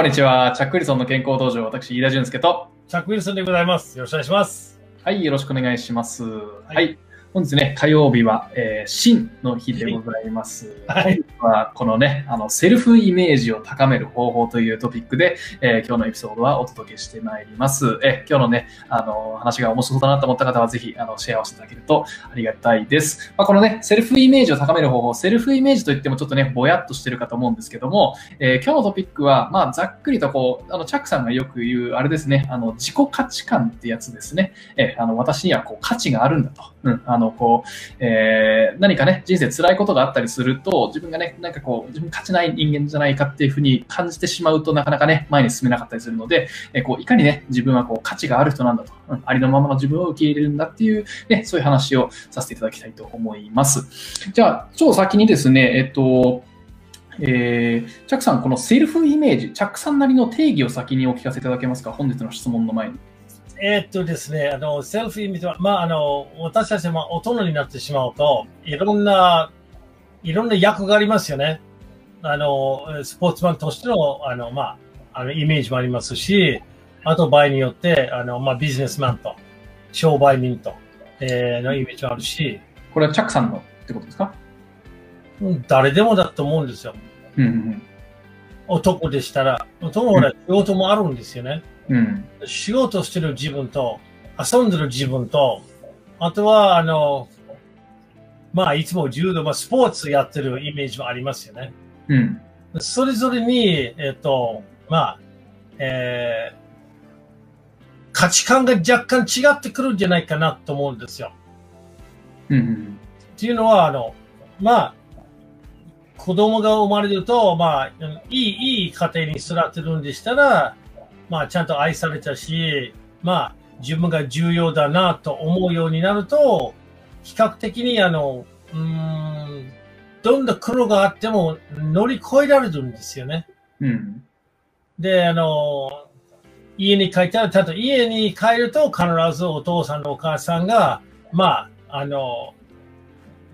こんにちは。チャック・ウィルソンの健康道場、私、飯田俊介と。チャック・ウィルソンでございます。よろしくお願いします。はい、よろしくお願いします。はい。本日ね、火曜日は、えー、真の日でございます。はい。は、このね、あの、セルフイメージを高める方法というトピックで、えー今日のエピソードはお届けしてまいります。えー今日のね、あの、話が面白そうだなと思った方は、ぜひ、あの、シェアをしていただけるとありがたいです。まあ、このね、セルフイメージを高める方法、セルフイメージといってもちょっとね、ぼやっとしてるかと思うんですけども、えー今日のトピックは、まあ、ざっくりとこう、あの、チャックさんがよく言う、あれですね、あの、自己価値観ってやつですね。えーあの、私にはこう、価値があるんだと。うん、あの、のこう、えー何かね、人生辛いことがあったりすると、自分がね、なんかこう、自分価値ない人間じゃないかっていうふうに感じてしまうとなかなかね、前に進めなかったりするので、えーこういかにね、自分はこう価値がある人なんだと、うんありのままの自分を受け入れるんだっていう、ね、そういう話をさせていただきたいと思います。じゃあ、超先にですね、えっと、えーチャックさん、このセルフイメージ、チャックさんなりの定義を先にお聞かせいただけますか、本日の質問の前に。えーっとですね、あの、セルフイメージは、まあ、あの、私たちは大人になってしまうと、いろんな、いろんな役がありますよね。あの、スポーツマンとしての、あの、まあ、あの、イメージもありますし、あと場合によって、あの、まあ、ビジネスマンと、商売人と、えーのイメージもあるし、これはチャックさんのってことですか？うん誰でもだと思うんですよ。うんうん男でしたら、男はね仕事もあるんですよね。うん。うん。仕事してる自分と、遊んでる自分と、あとは、あの、まあ、いつも柔道、まあ、スポーツやってるイメージもありますよね。うん。それぞれに、えっと、まあ、えー価値観が若干違ってくるんじゃないかなと思うんですよ。うんうんっていうのは、あの、まあ、子供が生まれると、まあ、いい、いい家庭に育てるんでしたら、まあ、ちゃんと愛されたし、まあ、自分が重要だなと思うようになると、比較的に、あの、うーん、どんな苦労があっても乗り越えられるんですよね。うん。で、あの、家に帰ったら、たと家に帰ると必ずお父さんのお母さんが、まあ、あの、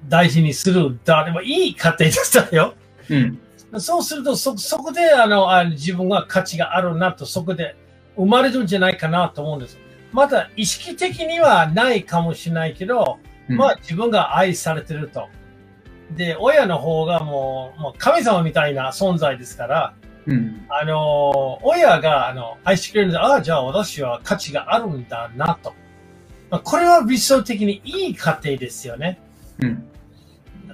大事にする、誰もいい家庭でしたよ。うん。そうすると、そ、そこで、あの、あ自分は価値があるなと、そこで生まれるんじゃないかなと思うんです。また、意識的にはないかもしれないけど、うんまあ、自分が愛されてると。で、親の方がもう、もう神様みたいな存在ですから、うん。あの、親が、あの、愛してくれるんで、ああ、じゃあ私は価値があるんだなと。まあ、これは理想的にいい家庭ですよね。うん。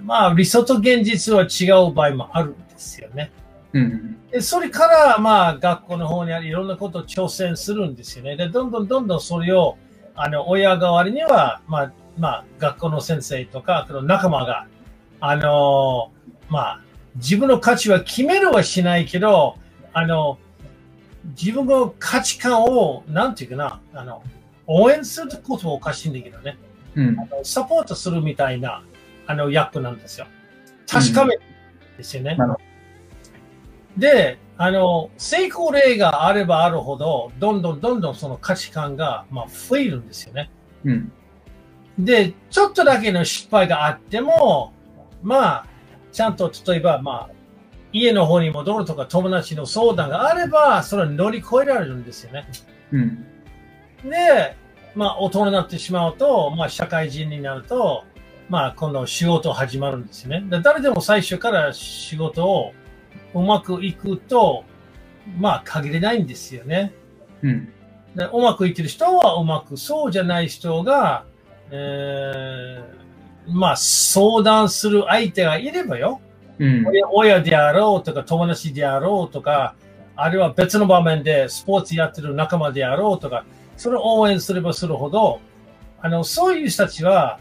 まあ、理想と現実は違う場合もあるんですよね。うん。で、それから、まあ、学校の方にあるいろんなことを挑戦するんですよね。で、どんどんどんどんそれを、あの、親代わりには、まあ、まあ、学校の先生とか、この仲間が、あの、まあ、自分の価値は決めるはしないけど、あの、自分の価値観を、なんていうかな、あの、応援するってことはおかしいんだけどね。うん。あのサポートするみたいな、あの、役なんですよ。確かめるですよね。なるほで、あの、成功例があればあるほど、どんどんどんどんその価値観が、まあ、増えるんですよね。うん。で、ちょっとだけの失敗があっても、まあ、ちゃんと例えば、まあ、家の方に戻るとか友達の相談があれば、それは乗り越えられるんですよね。うん。で、まあ、大人になってしまうと、まあ、社会人になると、まあ、今度仕事始まるんですよね。で誰でも最初から仕事をうまくいくと、まあ、限りないんですよね。うん。でうまくいってる人はうまく、そうじゃない人が、えーまあ、相談する相手がいればよ。うん。親親であろうとか友達であろうとか、あるいは別の場面でスポーツやってる仲間であろうとか、それを応援すればするほど、あの、そういう人たちは、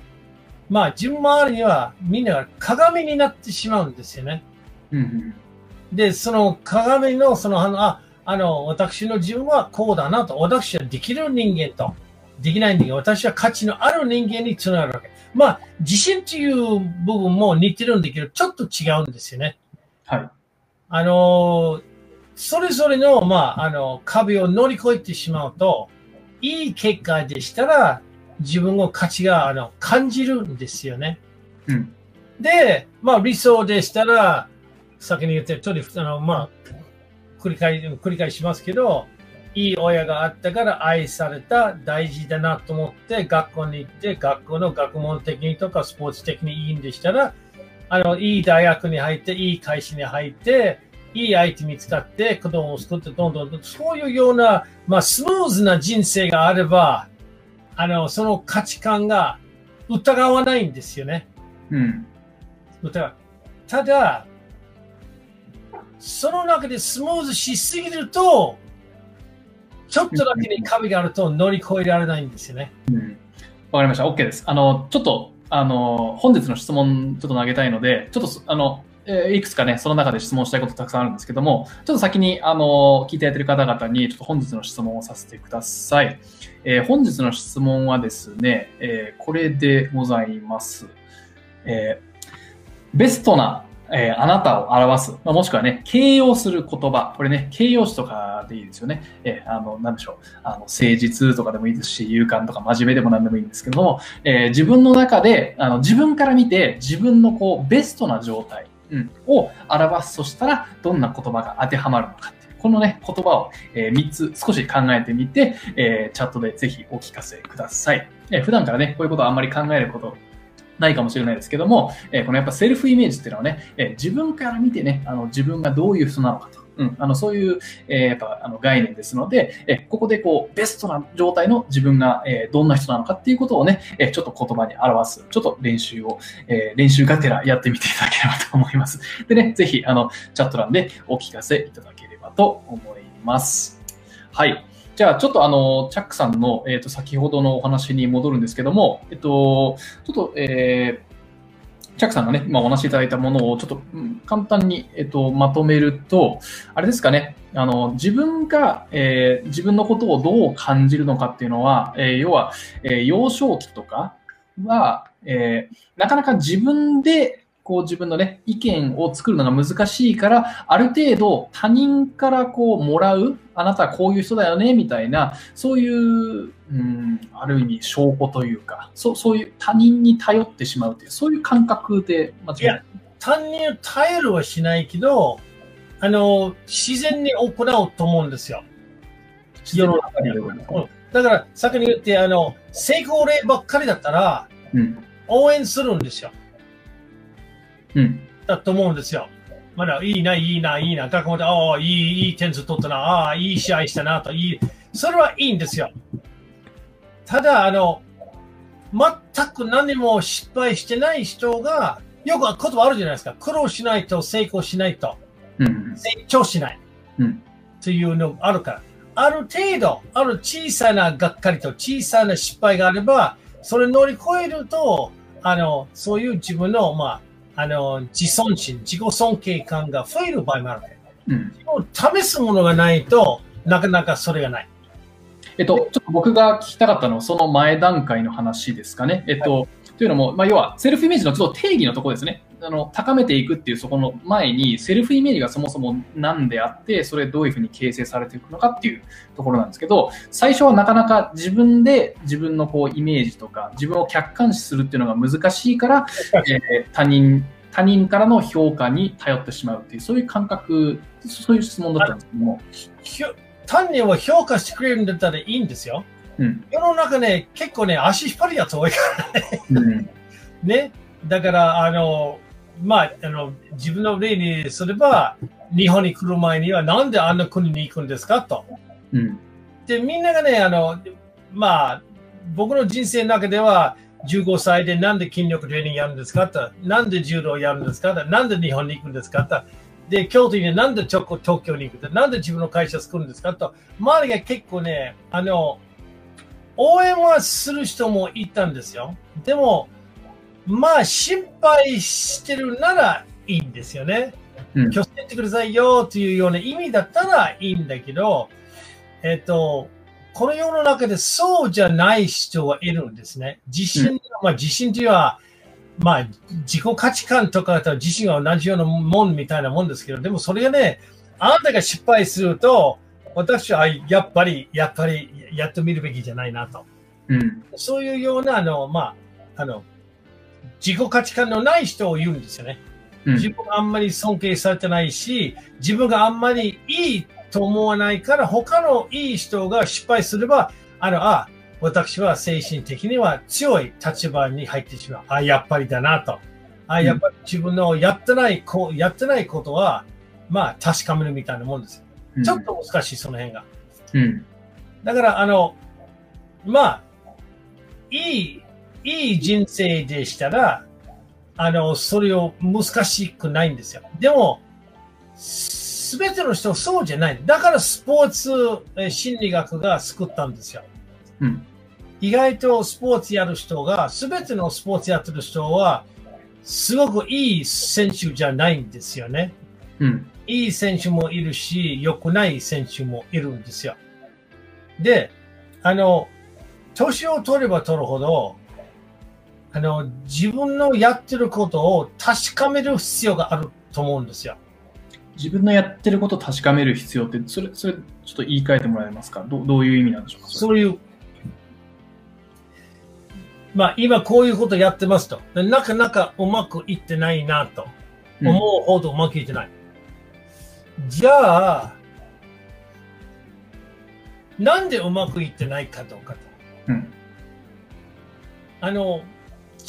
まあ自分周りにはみんなが鏡になってしまうんですよね。うん。で、その鏡のその、あの、ああの、私の自分はこうだなと、私はできる人間と、できない人間、私は価値のある人間につながるわけ。まあ、自信という部分も似てるんだけど、ちょっと違うんですよね。はい。あの、それぞれの、まあ、あの、壁を乗り越えてしまうと、いい結果でしたら、自分の価値が、あの、感じるんですよね。うん。で、まあ、理想でしたら、先に言った通り、あの、まあ、繰り返繰り返しますけど、いい親があったから愛された、大事だなと思って学校に行って、学校の学問的にとかスポーツ的にいいんでしたら、あの、いい大学に入って、いい会社に入って、いい相手見つかって子供を作ってどんどんそういうような、まあ、スムーズな人生があれば、あの、その価値観が疑わないんですよね。うん。ただ、その中でスムーズしすぎると、ちょっとだけに壁があると乗り越えられないんですよね。うん。かりました。OK です。あの、ちょっと、あの、本日の質問ちょっと投げたいので、ちょっと、あの、えいくつかね、その中で質問したいことたくさんあるんですけども、ちょっと先に、あの、聞いてやってる方々に、ちょっと本日の質問をさせてください。えー、本日の質問はですね、えー、これでございます。えー、ベストなえー、あなたを表す、まあ、もしくはね、形容する言葉、これね、形容詞とかでいいですよね。えー、あの、なんでしょう、あの、誠実とかでもいいですし、勇敢とか真面目でも何でもいいんですけども、えー、自分の中で、あの、自分から見て、自分のこう、ベストな状態、うん、を表すとしたら、どんな言葉が当てはまるのか。このね、言葉を、えー、3つ少し考えてみて、えー、チャットでぜひお聞かせください。えー、普段からね、こういうことをあんまり考えることないかもしれないですけども、えこのやっぱセルフイメージっていうのはね、え自分から見てね、あの自分がどういう人なのかと。うん、あのそういう、えー、やっぱあの概念ですので、えここでこうベストな状態の自分が、えどんな人なのかっていうことをね、えちょっと言葉に表す、ちょっと練習を、え練習がてらやってみていただければと思います。でね、ぜひあのチャット欄でお聞かせいただければと思います。はい。じゃあ、ちょっとあの、チャックさんの、えっ、ー、と、先ほどのお話に戻るんですけども、えっと、ちょっと、えー、チャックさんがね、今お話しいただいたものをちょっと、うん、簡単に、えっと、まとめると、あれですかね、あの、自分が、えー、自分のことをどう感じるのかっていうのは、えー、要は、えー、幼少期とかは、えー、なかなか自分でこう自分のね、意見を作るのが難しいから、ある程度他人からこうもらう、あなたはこういう人だよね、みたいな、そういう、うん、ある意味証拠というか、そうそういう他人に頼ってしまうという、そういう感覚で間違いない。他人を頼るはしないけど、あの、自然に行おうと思うんですよ。世の中に。だから、先に言って、あの、成功例ばっかりだったら、うん、応援するんですよ。うん。だと思うんですよ。まだいいな、いいな、いいな、学校で、ああ、いい、いい点数取ったな、ああ、いい試合したな、と、いい。それはいいんですよ。ただ、あの、全く何も失敗してない人が、よく言葉あるじゃないですか。苦労しないと成功しないと。うん、成長しない。うん。というのあるから。ある程度、ある小さながっかりと小さな失敗があれば、それ乗り越えると、あの、そういう自分の、まあ、あの、自尊心、自己尊敬感が増える場合もある。うん、試すものがないとなかなかそれがない。えっと、ちょっと僕が聞きたかったのは、その前段階の話ですかね。えっと、はい、というのも、まあ、要は、セルフイメージのちょっと定義のところですね。あの、高めていくっていうそこの前に、セルフイメージがそもそも何であって、それどういうふうに形成されていくのかっていうところなんですけど、最初はなかなか自分で自分のこうイメージとか、自分を客観視するっていうのが難しいから、えー、他人、他人からの評価に頼ってしまうっていう、そういう感覚、そういう質問だったんですけども。単には評価してくれるんだったらいいんですよ。うん、世の中ね、結構ね、足引っ張るやつ多いからね。うん、ね。だから、あの、まあ、あの、自分の例にすれば、日本に来る前には、なんであんな国に行くんですかと。うん、で、みんながね、あの、まあ、僕の人生の中では、15歳でなんで筋力トレーニングやるんですかと。なんで柔道やるんですかと。なんで日本に行くんですかと。で、京都になんで東京に行くと。なんで自分の会社作るんですかと。周りが結構ね、あの、応援はする人もいたんですよ。でも、まあ、心配してるならいいんですよね。うん、気をつけてくださいよというような意味だったらいいんだけど、えっ、と、この世の中でそうじゃない人はいるんですね。自信、うん、まあ自信というのは、まあ自己価値観とかと自信は同じようなもんみたいなもんですけど、でもそれがね、あなたが失敗すると、私はやっぱり、やっぱりやってみるべきじゃないなと。うん、そういうような、あの、まあ、あの、自己価値観のない人を言うんですよね。うん自分があんまり尊敬されてないし、自分があんまりいいと思わないから、他のいい人が失敗すれば、あの、あ、私は精神的には強い立場に入ってしまう。あ、やっぱりだなと。あ、やっぱり自分のやってないこ、やってないことは、まあ、確かめるみたいなもんですちょっと難しい、その辺が。うん。だから、あの、まあ、いい、いい人生でしたら、あの、それを難しくないんですよ。でも、すべての人はそうじゃない。だからスポーツえー心理学が救ったんですよ。うん。意外とスポーツやる人が、すべてのスポーツやってる人は、すごくいい選手じゃないんですよね。うん。いい選手もいるし、良くない選手もいるんですよ。で、あの、年を取れば取るほど、あの、自分のやってることを確かめる必要があると思うんですよ。自分のやってることを確かめる必要って、それ、それ、ちょっと言い換えてもらえますか？どうどういう意味なんでしょうか？れそういう、まあ今こういうことやってますと。でなかなかうまくいってないなと思うほどうまくいってない。じゃあ、なんでうまくいってないかどうかと。うん。あの、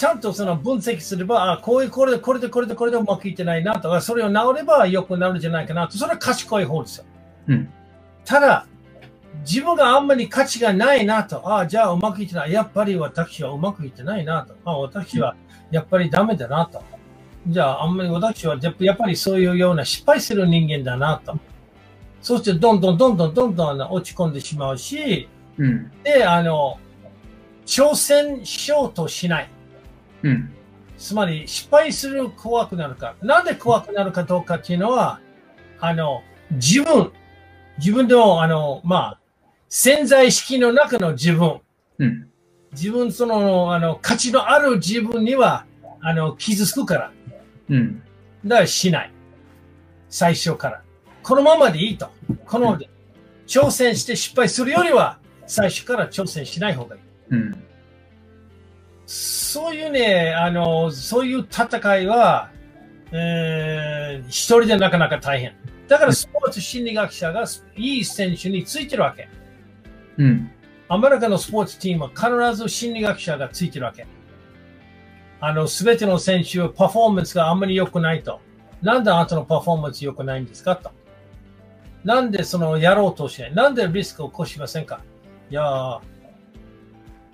ちゃんとその分析すれば、あこういう、これで、これで、これで、これでうまくいってないなとか、それを治れば良くなるんじゃないかなと。それは賢い方ですよ。うん。ただ、自分があんまり価値がないなと、ああ、じゃあうまくいってない。やっぱり私はうまくいってないなと。ああ私はやっぱりダメだなと。じゃああんまり私はやっぱりそういうような失敗する人間だなと。そしてどんどんどんどんどんどん落ち込んでしまうし、うん。で、あの、挑戦しようとしない。うん。つまり失敗する怖くなるか。なんで怖くなるかどうかっていうのは、あの、自分、自分の、あの、まあ、潜在意識の中の自分、うん。自分その、あの、価値のある自分には、あの、傷つくから。うん。だからしない。最初から。このままでいいと。この、挑戦して失敗するよりは、最初から挑戦しない方がいい。うん。そういうね、あの、そういう戦いは、えー、一人でなかなか大変。だからスポーツ心理学者がいい選手についてるわけ。うん。アメリカのスポーツチームは必ず心理学者がついてるわけ。あの、すべての選手はパフォーマンスがあんまり良くないと。なんであなたのパフォーマンス良くないんですか？と。なんでそのやろうとしない？なんでリスクを起こしませんか？いやー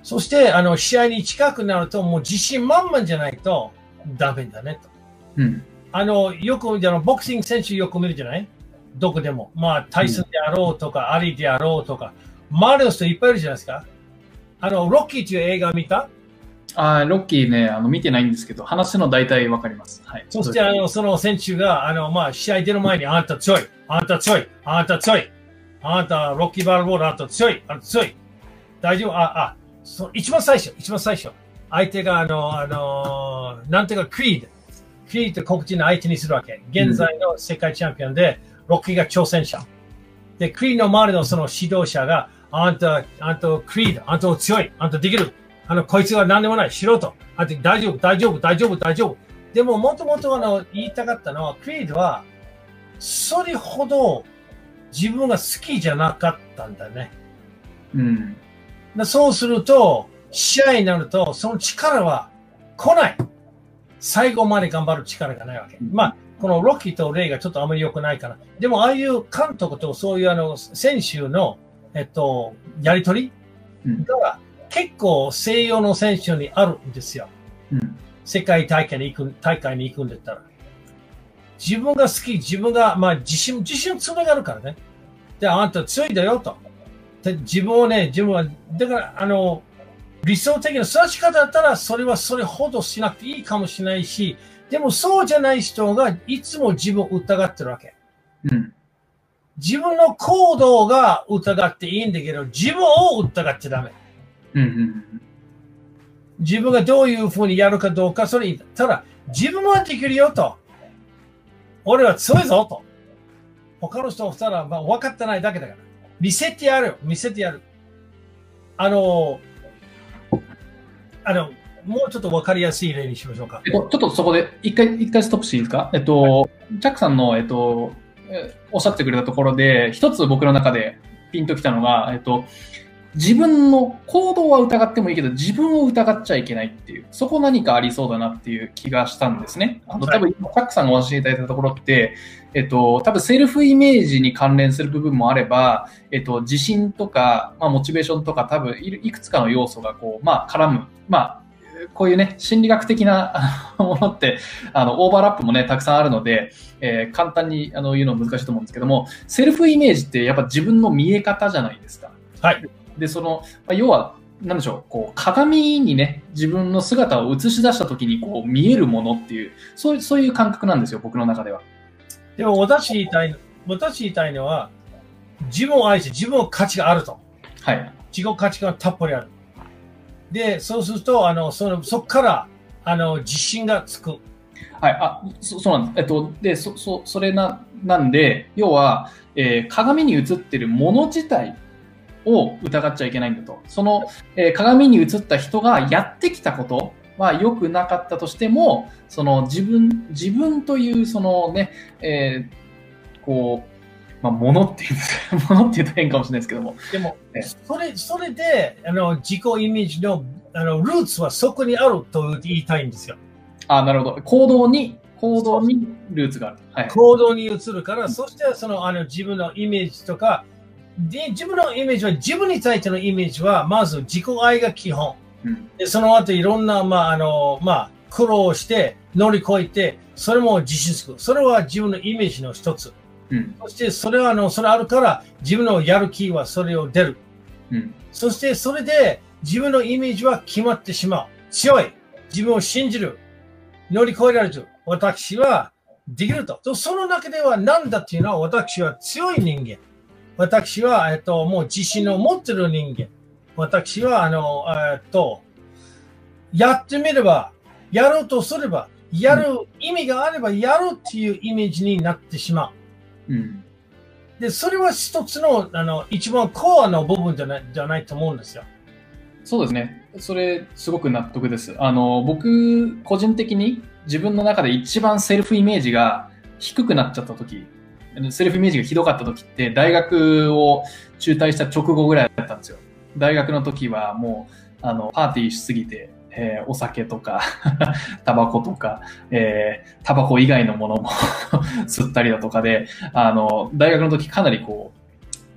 そして、あの、試合に近くなると、もう自信満々じゃないとダメだねと。うん。あの、よく、あのボクシング選手よく見るじゃない？どこでも。まあ、タイソンであろうとか、アリであろうとか、周りの人いっぱいいるじゃないですか。あの、ロッキーという映画見た？あーロッキーね、あの、見てないんですけど、話の大体わかります。はい。そして、あの、その選手が、あの、まあ、試合出る前に、あんた強い、あんた強い、あんた強い、あんたロッキーバルボール、あんた強い、あんた強い。大丈夫、あ、あ、そ一番最初、一番最初。相手が、あの、あの、なんていうか、クリード。クリード黒人の相手にするわけ。現在の世界チャンピオンで、ロッキーが挑戦者。で、クリードの周りのその指導者が、あんた、あんたクリード、あんた強い、あんたできる。あの、こいつは何でもない、素人。あんた大丈夫、大丈夫、大丈夫、大丈夫。でも、もともとあの言いたかったのは、クリードは、それほど自分が好きじゃなかったんだね。うん。でそうすると、試合になると、その力は来ない。最後まで頑張る力がないわけ。まあ、このロッキーとレイがちょっとあまり良くないかな。でも、ああいう監督とそういうあの選手の、えっと、やりとりうんが結構西洋の選手にあるんですよ。うん。世界大会に行く、大会に行くんだったら。自分が好き、自分が、まあ自信、自信つながるからね。で、あんた強いだよと。で自分をね、自分は、だから、あの、理想的な育ち方だったら、それはそれほどしなくていいかもしれないし、でもそうじゃない人がいつも自分を疑ってるわけ。うん。自分の行動が疑っていいんだけど、自分を疑っちゃダメ。うん。うん。自分がどういうふうにやるかどうか、それ、ただ、自分はできるよと。俺は強いぞと。他の人をしたら、まあ、分かってないだけだから。見せてやるよ。見せてやる。あの、あの、もうちょっと分かりやすい例にしましょうか。えっと、ちょっとそこで一回、一回ストップしていいですか？えっと、チャックさんの、えっと、えおっしゃってくれたところで、一つ僕の中でピンときたのが、えっと、自分の行動は疑ってもいいけど、自分を疑っちゃいけないっていう、そこ何かありそうだなっていう気がしたんですね。あの、多分、チャックさんがお話しいただいたところって、えっと、多分セルフイメージに関連する部分もあれば、えっと、自信とか、まあ、モチベーションとか、多分いくつかの要素がこう、まあ、絡む。まあ、こういうね、心理学的なものって、あの、オーバーラップもね、たくさんあるので、えー簡単にあの言うのは難しいと思うんですけども、セルフイメージってやっぱ自分の見え方じゃないですか。はい。で、その、まあ要は、なんでしょう、こう、鏡にね、自分の姿を映し出した時にこう、見えるものっていう、そういう、そういう感覚なんですよ、僕の中では。でも私言いたい、私言いたいのは、自分を愛して自分の価値があると。はい。自己価値がたっぷりある。で、そうすると、あの、その、そこから、あの、自信がつく。はい、あ、そそうなんです。えっと、で、そ、そ、それな、なんで、要は、えー鏡に映ってるもの自体を疑っちゃいけないんだと。その、えー鏡に映った人がやってきたことは良くなかったとしても、その自分、自分というそのね、えーこう、まあ、ものっていう、ものっていうと変かもしれないですけども、でもえ、それ、それで、あの、自己イメージの、あの、ルーツはそこにあると言いたいんですよ。あ、なるほど。行動に、行動にルーツがある。はい。行動に移るから、そしてそのあの自分のイメージとか、で自分のイメージは、自分に対してのイメージは、まず自己愛が基本。うん。でその後いろんな、まああのまあ、苦労して乗り越えて、それも自信つく。それは自分のイメージの一つ。うん。そしてそれはあのそれあるから、自分のやる気はそれを出る。うん。そしてそれで自分のイメージは決まってしまう。強い。自分を信じる。乗り越えられる。私はできると。とその中では何だっていうのは私は強い人間。私は、えっと、もう自信を持ってる人間。私は、あの、えっと、やってみれば、やろうとすれば、やる意味があればやるっていうイメージになってしまう。うん。で、それは一つの、あの、一番コアの部分じゃない、じゃないと思うんですよ。そうですね。それ、すごく納得です。あの、僕、個人的に自分の中で一番セルフイメージが低くなっちゃった時、セルフイメージがひどかった時って、大学を中退した直後ぐらいだったんですよ。大学の時はもう、あの、パーティーしすぎて、えーお酒とか、タバコとか、えータバコ以外のものも 吸ったりだとかで、あの、大学の時かなりこう、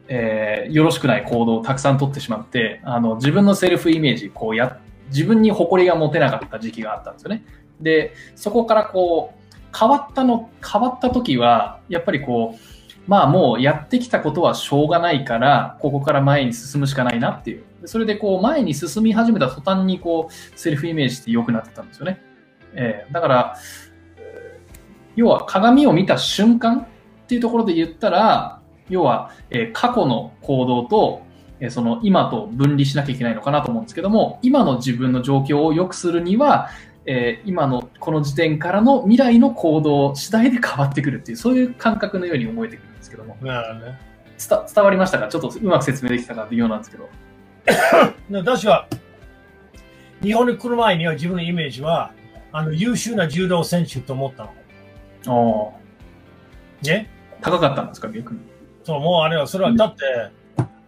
えーよろしくない行動をたくさん取ってしまって、あの、自分のセルフイメージ、こうや、自分に誇りが持てなかった時期があったんですよね。で、そこからこう、変わったの、変わった時は、やっぱりこう、まあもうやってきたことはしょうがないから、ここから前に進むしかないなっていう。それでこう、前に進み始めた途端にこう、セルフイメージって良くなってたんですよね。えーだから、要は鏡を見た瞬間っていうところで言ったら、要は、えー過去の行動と、えーその今と分離しなきゃいけないのかなと思うんですけども、今の自分の状況を良くするには、えー今のこの時点からの未来の行動次第で変わってくるっていう、そういう感覚のように思えてくるけども、なるほどね。伝伝わりましたか？ちょっとうまく説明できたか微妙なんですけど。で私は、日本に来る前には自分のイメージは、あの、優秀な柔道選手と思ったの。おーね？高かったんですか逆に？そう、もうあれは、それはだって、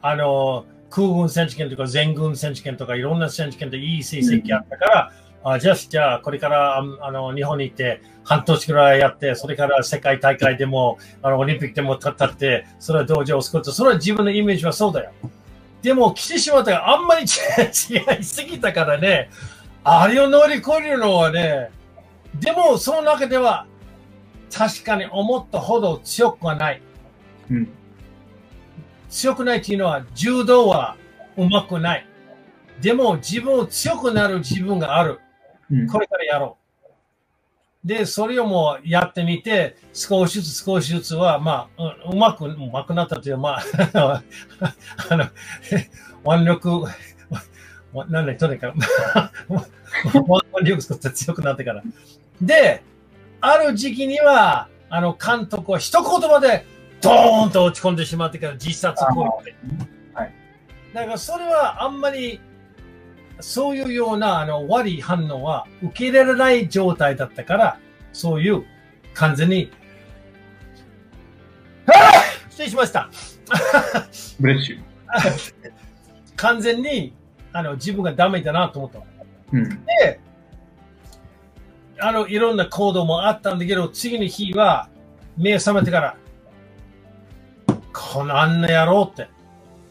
あの、空軍選手権とか全軍選手権とかいろんな選手権でいい成績あったから、あじゃあ、じゃあ、これからああの日本に行って半年くらいやって、それから世界大会でも、あのオリンピックでも立って、それは道場を作って、それは自分のイメージはそうだよ。でも来てしまったらあんまり違いすぎたからね、あれを乗り越えるのはね、でもその中では確かに思ったほど強くはない。うん。強くないっていうのは柔道はうまくない。でも自分を強くなる自分がある。うん。これからやろう。で、それをもうやってみて、少しずつ少しずつは、まあ、ううまく、うまくなったという、まあ、あの、腕力、わ なんだ、とにかく、腕力作って強くなってから。で、ある時期には、あの、監督は一言まで、ドーンと落ち込んでしまってから自殺行為で。はい。だからそれはあんまりそういうようなあの悪い反応は受け入れられない状態だったから、そういう完全に、失礼しました。ブレッシュ。完全にあの自分がダメだなと思った。うん。で、あの、いろんな行動もあったんだけど、次の日は目覚めてから、このあんな野郎って、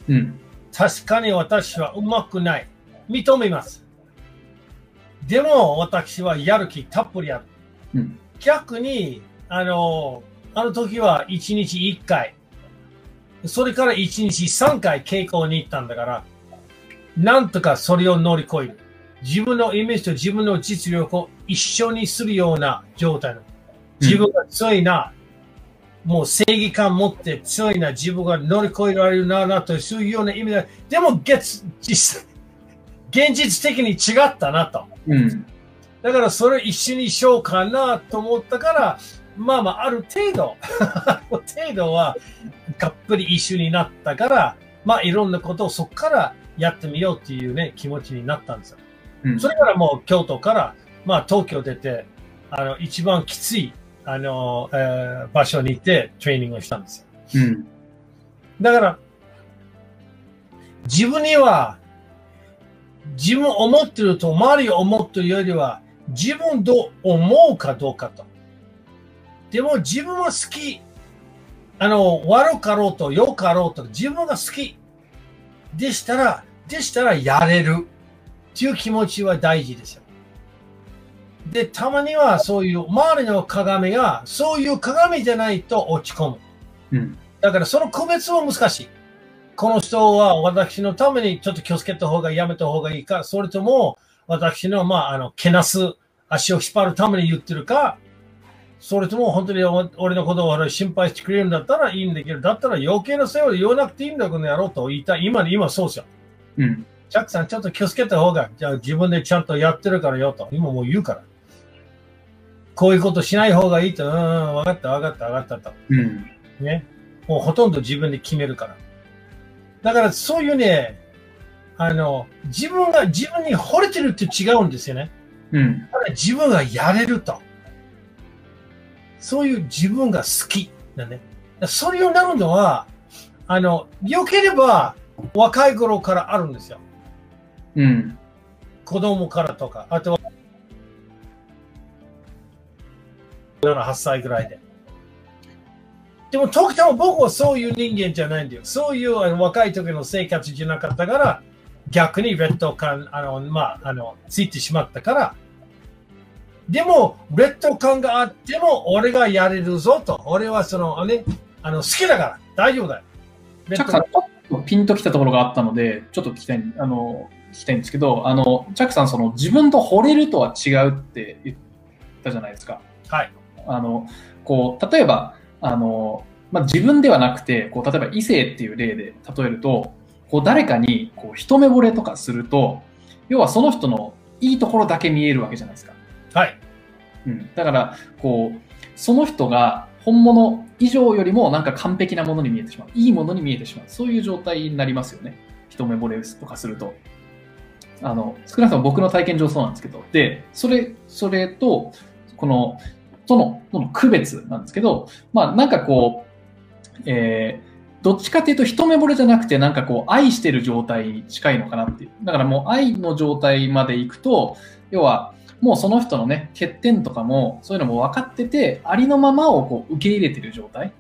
うん。確かに私はうまくない。認めます。でも私はやる気たっぷりある。うん。逆に、あの、あの時は1日1回、それから1日3回稽古に行ったんだから、なんとかそれを乗り越える。自分のイメージと自分の実力を一緒にするような状態の。自分が強いな、もう正義感持って強いな、自分が乗り越えられるな、なと、いうような意味で、でも、現実現実的に違ったなと。うん。だからそれを一緒にしようかなと思ったから、まあまあ、ある程度、あ る程度は、がっぷり一緒になったから、まあ、いろんなことをそこからやってみようっていうね、気持ちになったんですよ。うん。それからもう京都から、まあ、東京出て、あの、一番きつい、あの、えー場所に行ってトレーニングをしたんですよ。うん。だから、自分には、自分思ってると周りを思ってるよりは、自分どう思うかどうかと。でも自分は好き。あの、悪かろうと良かろうと、自分が好き。でしたら、でしたらやれる。っていう気持ちは大事ですよ。で、たまにはそういう周りの鏡が、そういう鏡じゃないと落ち込む。うん。だからその区別は難しい。この人は私のためにちょっと気をつけた方がやめた方がいいか、それとも私の、まあ、あの、けなす、足を引っ張るために言ってるか、それとも本当にお俺のことを心配してくれるんだったらいいんだけど、だったら余計な世話を言わなくていいんだ、この野郎と言いたい。今、今そうですよ。うん。ジャックさん、ちょっと気をつけた方が、じゃあ自分でちゃんとやってるからよと。今もう言うから。こういうことしない方がいいと。うん、うん、わかった、わかった、わかったと。うん。ね。もうほとんど自分で決めるから。だからそういうね、あの、自分が自分に惚れてるって違うんですよね。うん。ただ自分がやれると。そういう自分が好きだね。それをなるのは、あの、良ければ若い頃からあるんですよ。うん。子供からとか、あとは、8歳ぐらいで。でも、時たま僕はそういう人間じゃないんだよ。そういうあの若い時の生活じゃなかったから、逆に劣等感、あの、まあ、あの、ついてしまったから、でも、劣等感があっても、俺がやれるぞと。俺はその、ね、あの、好きだから、大丈夫だよ。チャックさん、ちょっとピンときたところがあったので、ちょっと聞きたい、あの、聞きたいんですけど、あの、チャックさん、その自分と惚れるとは違うって言ったじゃないですか。はい。あの、こう、例えば、あの、まあ、自分ではなくて、こう、例えば異性っていう例で例えると、こう、誰かに、こう、一目惚れとかすると、要はその人のいいところだけ見えるわけじゃないですか。はい。うん。だから、こう、その人が本物以上よりもなんか完璧なものに見えてしまう。いいものに見えてしまう。そういう状態になりますよね。一目惚れとかすると。あの、少なくとも僕の体験上そうなんですけど。で、それ、それと、この、との、との区別なんですけど、まあなんかこう、えーどっちかっていうと一目惚れじゃなくてなんかこう愛してる状態に近いのかなっていう。だからもう愛の状態まで行くと、要はもうその人のね、欠点とかもそういうのも分かってて、ありのままをこう受け入れてる状態。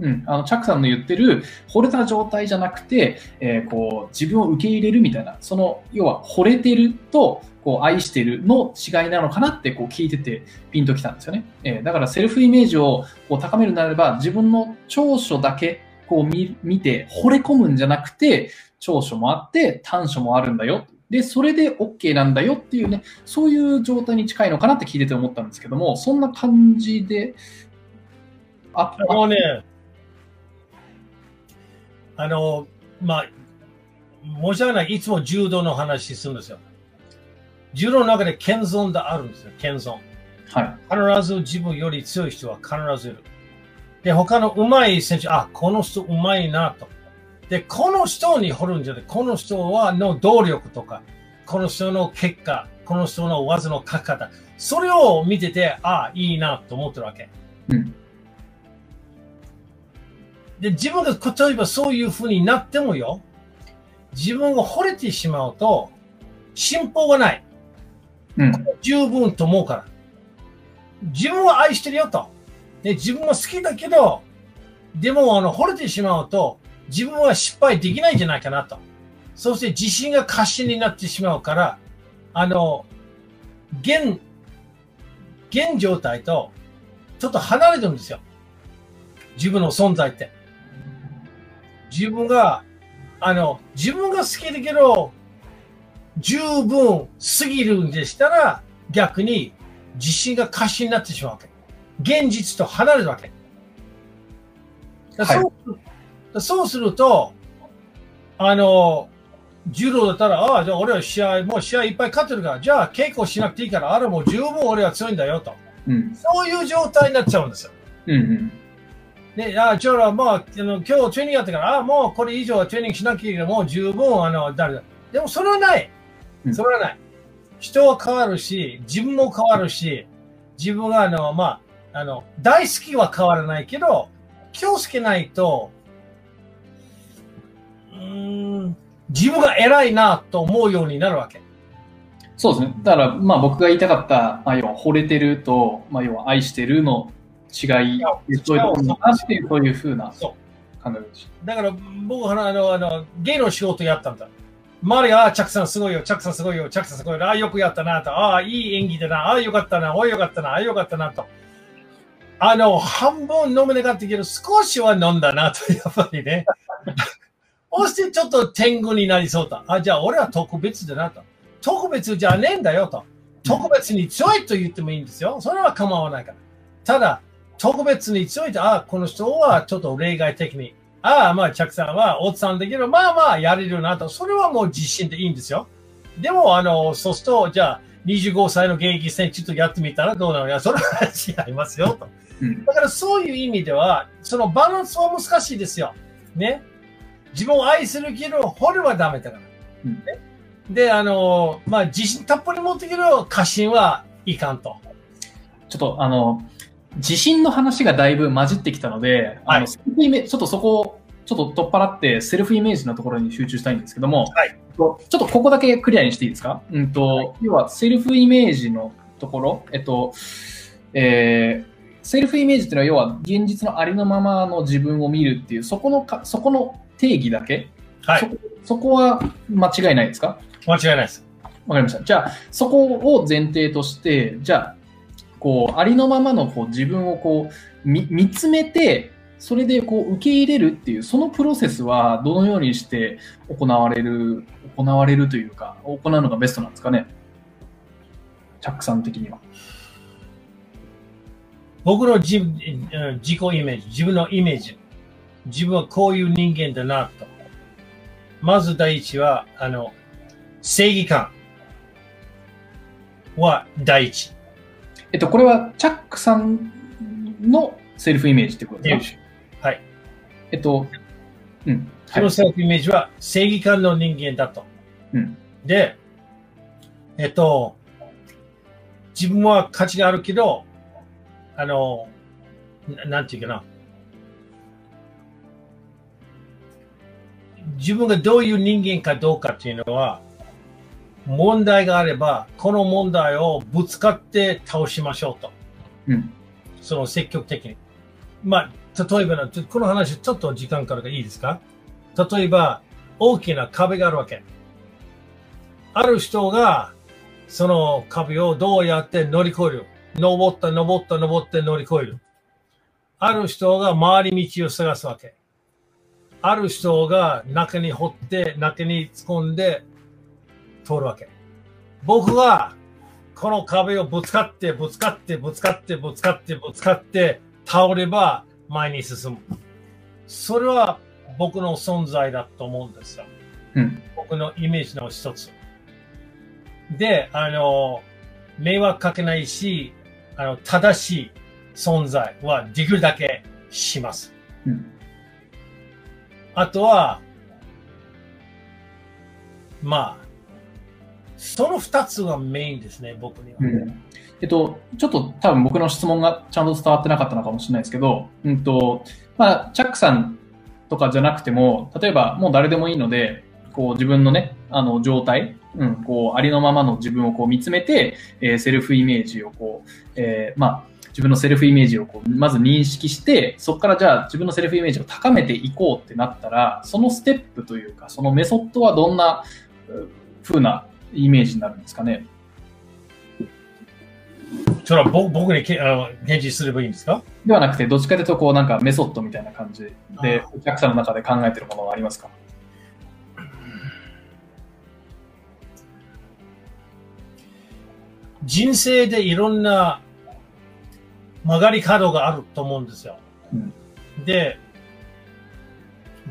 うん。あの、チャックさんの言ってる惚れた状態じゃなくて、えーこう自分を受け入れるみたいな、その、要は惚れてると、こう愛してるの違いなのかなってこう聞いててピンときたんですよね。えーだからセルフイメージをこう高めるならば自分の長所だけこう見見て惚れ込むんじゃなくて長所もあって短所もあるんだよ。で、それで OK なんだよっていうね、そういう状態に近いのかなって聞いてて思ったんですけども、そんな感じで、あ、もうね、あの、まあ、申し訳ない、いつも柔道の話するんですよ。柔道の中で謙遜があるんですよ、謙遜。はい。必ず自分より強い人は必ずいる。で、他の上手い選手、あ、この人上手いなと。で、この人に掘るんじゃなくて、この人はの動力とか、この人の結果、この人の技の書き方、それを見てて、ああ、いいなと思ってるわけ。うん。で、自分が例えばそういう風になってもよ、自分が惚れてしまうと、進歩がない。十分と思うから。自分は愛してるよと。で、自分は好きだけど、でも、あの、惚れてしまうと、自分は失敗できないんじゃないかなと。そして自信が過信になってしまうから、あの、現、現状態と、ちょっと離れてるんですよ。自分の存在って。自分が、あの、自分が好きだけど、十分すぎるんでしたら、逆に自信が過信になってしまうわけ。現実と離れるわけ。だはいそうそうすると、あの、柔道だったら、ああ、じゃあ俺は試合、もう試合いっぱい勝ってるから、じゃあ稽古しなくていいから、あれもう十分俺は強いんだよと。うん。そういう状態になっちゃうんですよ。うん。うん。ね、あじゃあ、まあ、あの今日トレーニングやったから、あもうこれ以上はトレーニングしなきゃいけない。もう十分、あの、誰だ。でもそれはないう。んそれはない。人は変わるし、自分も変わるし、自分が、あの、まあ、あの、大好きは変わらないけど、気をつけないと、うーん、自分が偉いなと思うようになるわけ。そうですね。だから、まあ僕が言いたかった、まあ要は惚れてると、まあ要は愛してるの違い、そういうところだなってそういうふうな。考えでしだから僕はあのあの芸の仕事やったんだ。周り、ああ、チャックさんすごいよ、チャックさんすごいよ、チャックさんすごいよ、ああ、よくやったなと、ああ、いい演技だな、ああ、よかったな、おいよかったな、ああ、よかったなと。あの、半分飲めなかったけど、少しは飲んだなと、やっぱりね。そしてちょっと天狗になりそうだ。あ、じゃあ俺は特別だなと。特別じゃねえんだよと。特別に強いと言ってもいいんですよ。それは構わないから。ただ、特別に強いと、あ、この人はちょっと例外的に。ああ、まあ、チャックさんはおっさんだけど、まあまあ、やれるなと。それはもう自信でいいんですよ。でも、あの、そうすると、じゃあ、25歳の現役選手とやってみたらどうなのや、それは違いますよと。うん。だからそういう意味では、そのバランスは難しいですよ。ね。自分を愛するけど、掘るはダメだから。うんね、で、あの、まあ、自信たっぷり持ってけど、過信はいかんと。ちょっとあの、自信の話がだいぶ混じってきたので、あのはいセルフイメちょっとそこをちょっと取っ払って、セルフイメージのところに集中したいんですけども、はいちょっとここだけクリアにしていいですか、うんと要はセルフイメージのところ、えっと、えーセルフイメージっていうのは、要は現実のありのままの自分を見るっていう、そこのかそこの定義だけ、はい。そそこは間違いないですか？間違いないです。わかりました。じゃあ、そこを前提として、じゃあ、こう、ありのままのこう自分をこう見つめて、それでこう受け入れるっていう、そのプロセスはどのようにして行われる、行われるというか、行うのがベストなんですかね？チャックさん的には。僕の自自己イメージ、自分のイメージ、自分はこういう人間だなと。まず第一は、あの、正義感は第一。えっと、これはチャックさんのセルフイメージってことですか？はい。えっと、うん。そのセルフイメージは正義感の人間だと。うんで、えっと、自分は価値があるけど、あの、ななんていうかな。自分がどういう人間かどうかっていうのは、問題があれば、この問題をぶつかって倒しましょうと。うん。その積極的に。まあ、例えばこの話ちょっと時間からがいいですか？例えば、大きな壁があるわけ。ある人が、その壁をどうやって乗り越える？登った、登った、登って乗り越える。ある人が回り道を探すわけ。ある人が中に掘って、中に突っ込んで通るわけ。僕は、この壁をぶつかって、ぶつかって、ぶつかって、ぶつかって、ぶつかって、倒れば前に進む。それは僕の存在だと思うんですよ。うん。僕のイメージの一つ。で、あの、迷惑かけないし、あの、正しい存在はできるだけします。うん。あとは、まあ、その2つがメインですね、僕には。うんえっと、ちょっと多分僕の質問がちゃんと伝わってなかったのかもしれないですけど、うんとまあ、チャックさんとかじゃなくても、例えばもう誰でもいいので、こう自分のね、あの状態、うん、こうありのままの自分をこう見つめて、えーセルフイメージをこう、えーまあ、自分のセルフイメージをこうまず認識して、そこからじゃあ自分のセルフイメージを高めていこうってなったら、そのステップというか、そのメソッドはどんなう風なイメージになるんですかね。それは僕僕にけあの返事すればいいんですか？ではなくて、どっちかというと、こうなんかメソッドみたいな感じであ、お客さんの中で考えてるものはありますか？人生でいろんな曲がり角があると思うんですよ。うんで、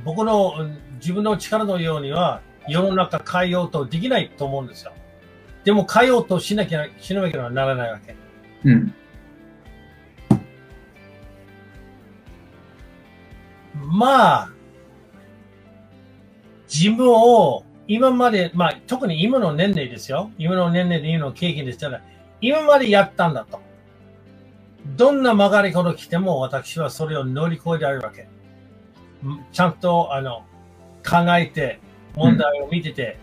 僕のうん自分の力のようには世の中変えようとできないと思うんですよ。でも変えようとしなきゃしなきゃならないわけ。うん。まあ、自分を今まで、まあ特に今の年齢ですよ。今の年齢で今の経験でしたら、今までやったんだと。どんな曲がり角来ても私はそれを乗り越えられるわけ。んちゃんとあの考えて、問題を見てて、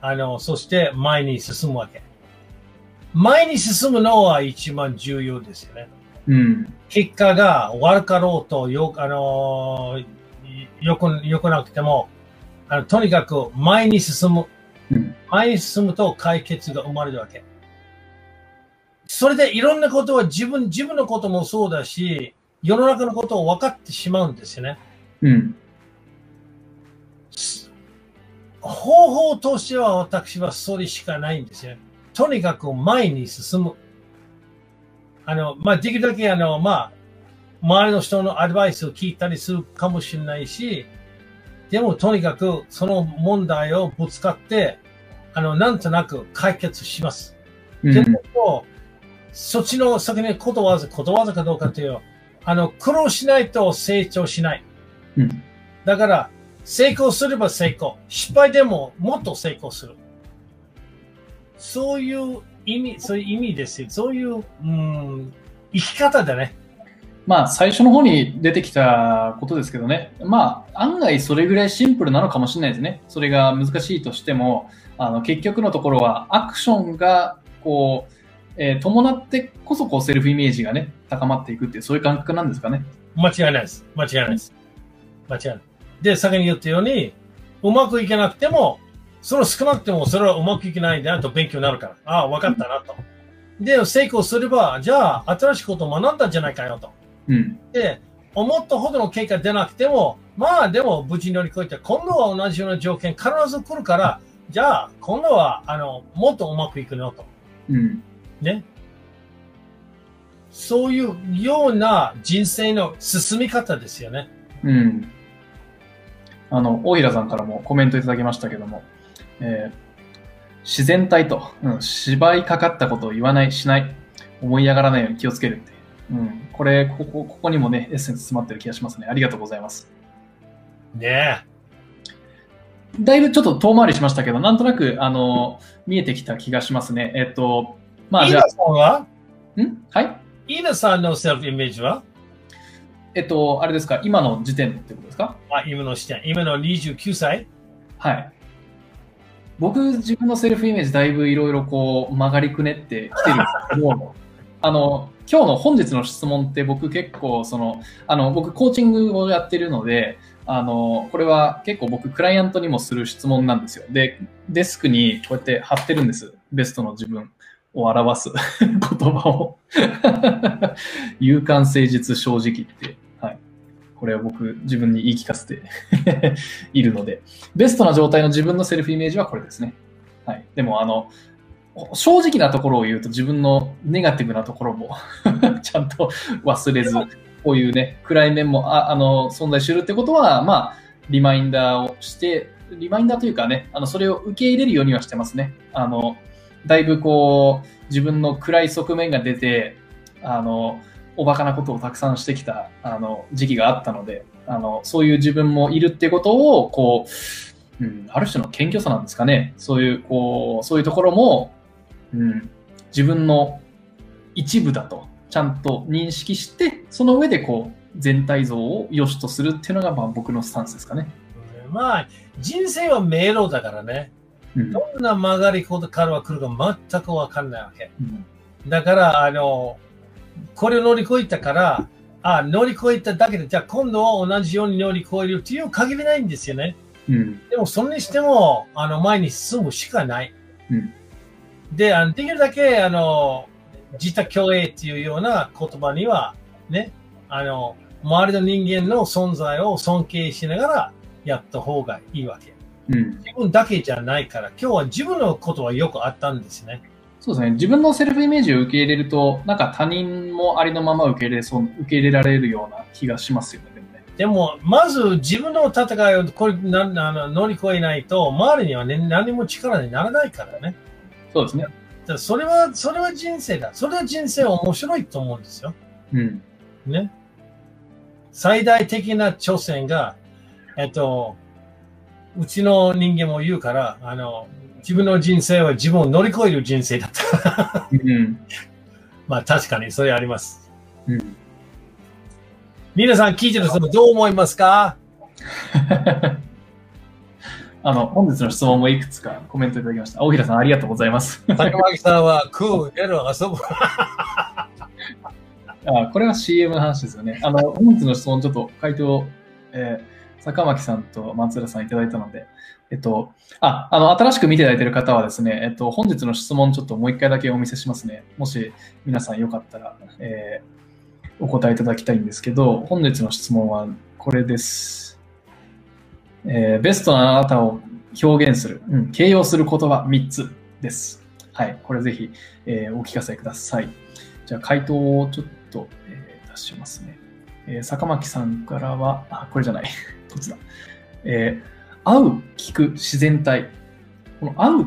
あの、そして前に進むわけ。前に進むのは一番重要ですよね。うん。結果が悪かろうとよ、あのーよく、よくなくても、あの、とにかく前に進む。うん。前に進むと解決が生まれるわけ。それでいろんなことは自分、自分のこともそうだし、世の中のことを分かってしまうんですよね。うん。方法としては私はそれしかないんですよ。とにかく前に進む。あの、まあ、できるだけあの、まあ、周りの人のアドバイスを聞いたりするかもしれないし、でもとにかくその問題をぶつかって、あの、なんとなく解決します。うんでも、そっちの先にことわざ、ことわざかどうかという、あの、苦労しないと成長しない。うんだから、成功すれば成功。失敗でももっと成功する。そういう意味、そういう意味ですよ。そういう、うん、生き方だね。まあ、最初の方に出てきたことですけどね。まあ、案外それぐらいシンプルなのかもしれないですね。それが難しいとしても、あの、結局のところはアクションが、こう、えー伴ってこそ、こう、セルフイメージがね、高まっていくっていう、そういう感覚なんですかね。間違いないです。間違いないです。間違いない。で、先に言ったように、うまくいけなくても、その少なくてもそれはうまくいけないんだなと勉強になるから。ああ、分かったなと。で、成功すれば、じゃあ、新しいことを学んだんじゃないかよと。うん。で、思ったほどの結果出なくても、まあでも無事に乗り越えて、今度は同じような条件必ず来るから、じゃあ、今度は、あの、もっとうまくいくのと。うん。ね。そういうような人生の進み方ですよね。うん。あの、大平さんからもコメントいただきましたけども、えー自然体と、うん、芝居かかったことを言わない、しない、思い上がらないように気をつけるって。うん。これ、ここ、ここにもね、エッセンス詰まってる気がしますね。ありがとうございます。ねだいぶちょっと遠回りしましたけど、なんとなく、あの、見えてきた気がしますね。えっと、まえ。あ、じゃイナさんは？あ、ん？はい？イナさんのセルフイメージは？えっと、あれですか、今の時点ってことですか？あ今の視点。今の29歳？はい。僕、自分のセルフイメージ、だいぶいろいろこう、曲がりくねってきてるんですけど、あの、今日の本日の質問って僕結構、その、あの、僕コーチングをやってるので、あの、これは結構僕、クライアントにもする質問なんですよ。で、デスクにこうやって貼ってるんです。ベストの自分を表す 言葉を。勇敢誠実正直って、はい。これを僕、自分に言い聞かせて いるので、ベストな状態の自分のセルフイメージはこれですね。はい。でも、あの、正直なところを言うと自分のネガティブなところも ちゃんと忘れず、こういうね、暗い面もああの存在するってことは、まあ、リマインダーをして、リマインダーというかね、あのそれを受け入れるようにはしてますね。あの、だいぶこう、自分の暗い側面が出て、あの、おバカなことをたくさんしてきたあの時期があったので、あのそういう自分もいるってことをこううん、ある種の謙虚さなんですかね。そういう、こう、そういうところも、うん、自分の一部だとちゃんと認識して、その上でこう、全体像を良しとするっていうのが、まあ僕のスタンスですかね。まあ、人生は迷路だからね。うん、どんな曲がり角が来るか全くわかんないわけ。うん、だから、あの、これを乗り越えたから、あ乗り越えただけで、じゃあ今度は同じように乗り越えるっていう限りないんですよね。うん、でも、それにしても、あの、前に進むしかない。うん、で、あのできるだけ、あの、自他共栄っていうような言葉には、ね、あの、周りの人間の存在を尊敬しながらやった方がいいわけ。うん、自分だけじゃないから、今日は自分のことはよくあったんですね。そうですね。自分のセルフイメージを受け入れると、なんか他人もありのまま受け入れそう、受け入れられるような気がしますよね。でも、まず自分の戦いをこれなあの乗り越えないと、周りには、ね、何も力にならないからね。そうですね。それは、それは人生だ。それは人生面白いと思うんですよ。うん。ね。最大的な挑戦が、えっと、うちの人間も言うから、あの、自分の人生は自分を乗り越える人生だった。うん、まあ確かにそれあります。うん、皆さん聞いてる人もどう思いますか？あの、本日の質問もいくつかコメントいただきました。大平さん、ありがとうございます。竹巻さんは、クー、エル、遊ぶ。あこれは CM の話ですよね。あの、本日の質問、ちょっと回答、えー、坂巻さんと松浦さんいただいたので、えっと、あ、あの、新しく見ていただいている方はですね、えっと、本日の質問、ちょっともう一回だけお見せしますね。もし皆さんよかったら、えー、お答えいただきたいんですけど、本日の質問はこれです。えー、ベストなあなたを表現する、うん、形容する言葉3つです。はい。これぜひ、えー、お聞かせください。じゃあ、回答をちょっと、えー、出しますね。えー、坂巻さんからは、あ、これじゃない。どっちだ？えー、会う、聞く、自然体。この会うっ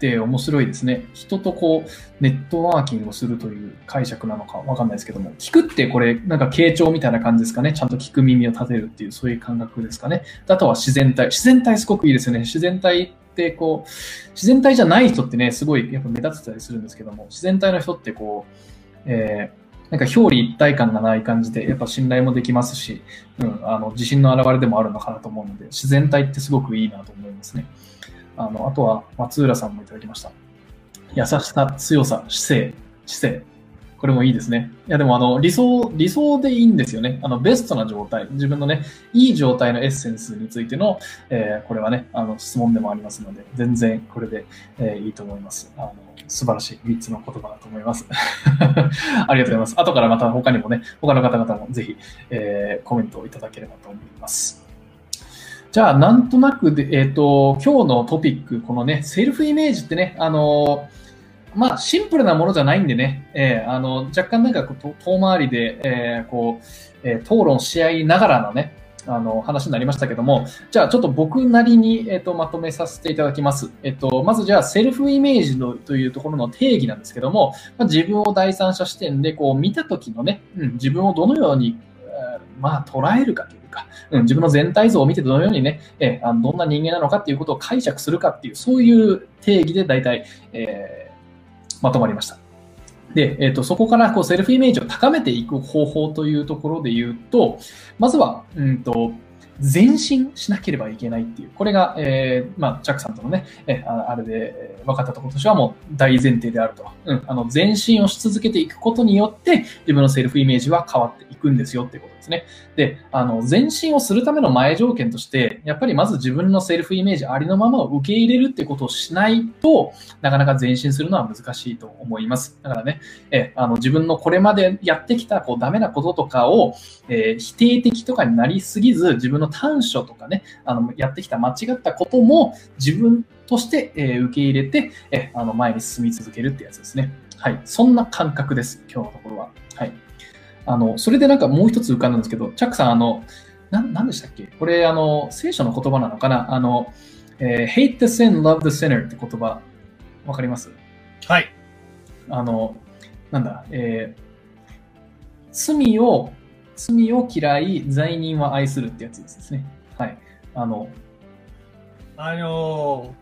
て面白いですね。人とこう、ネットワーキングをするという解釈なのかわかんないですけども、聞くってこれ、なんか傾聴みたいな感じですかね。ちゃんと聞く耳を立てるっていう、そういう感覚ですかね。あとは自然体。自然体すごくいいですよね。自然体ってこう、自然体じゃない人ってね、すごいやっぱ目立ってたりするんですけども、自然体の人ってこう、えー、なんか表裏一体感がない感じで、やっぱ信頼もできますし、うん、あの、自信の表れでもあるのかなと思うので、自然体ってすごくいいなと思いますね。あの、あとは松浦さんもいただきました。優しさ、強さ、姿勢、姿勢。これもいいですね。いや、でもあの、理想、理想でいいんですよね。あの、ベストな状態。自分のね、いい状態のエッセンスについての、えー、これはね、あの、質問でもありますので、全然これで、えー、いいと思います。あの、素晴らしい3つの言葉だと思います。ありがとうございます。後からまた他にもね、他の方々もぜひ、えー、コメントをいただければと思います。じゃあ、なんとなくで、えっ、ー、と、今日のトピック、このね、セルフイメージってね、あのまあ、シンプルなものじゃないんでね、えー、あの、若干なんかこう遠回りで、えー、こう、えー、討論し合いながらのね、あの、話になりましたけども、じゃあちょっと僕なりに、えっ、と、まとめさせていただきます。えっ、と、まずじゃあセルフイメージのというところの定義なんですけども、まあ、自分を第三者視点でこう見たときのね、うん、自分をどのように、えまあ、捉えるかというか、うん、自分の全体像を見てどのようにね、えあのどんな人間なのかっていうことを解釈するかっていう、そういう定義で大体、えー、まとまりました。で、えっ、ー、と、そこからこうセルフイメージを高めていく方法というところで言うと、まずは、うんと、前進しなければいけないっていう、これが、えー、まあ、チャックさんとのね、えあれで分かったところとしてはもう大前提であると。うん、あの、前進をし続けていくことによって、自分のセルフイメージは変わってくんですよっていうことですね。で、あの、前進をするための前条件として、やっぱりまず自分のセルフイメージありのままを受け入れるってことをしないとなかなか前進するのは難しいと思います。だからね、えあの自分のこれまでやってきたこうダメなこととかを、えー、否定的とかになりすぎず、自分の短所とかね、あのやってきた間違ったことも自分として、えー、受け入れて、えあの前に進み続けるってやつですね。はい。そんな感覚です。今日のところは。はい。あの、それでなんかもう一つ浮かんだんですけど、チャックさん、あの、な、なんでしたっけ？これ、あの、聖書の言葉なのかな？あの、えー、hate the sin, love the sinner って言葉、わかります？はい。あの、なんだ、えー、罪を、罪を嫌い、罪人は愛するってやつですね。はい。あの、あの、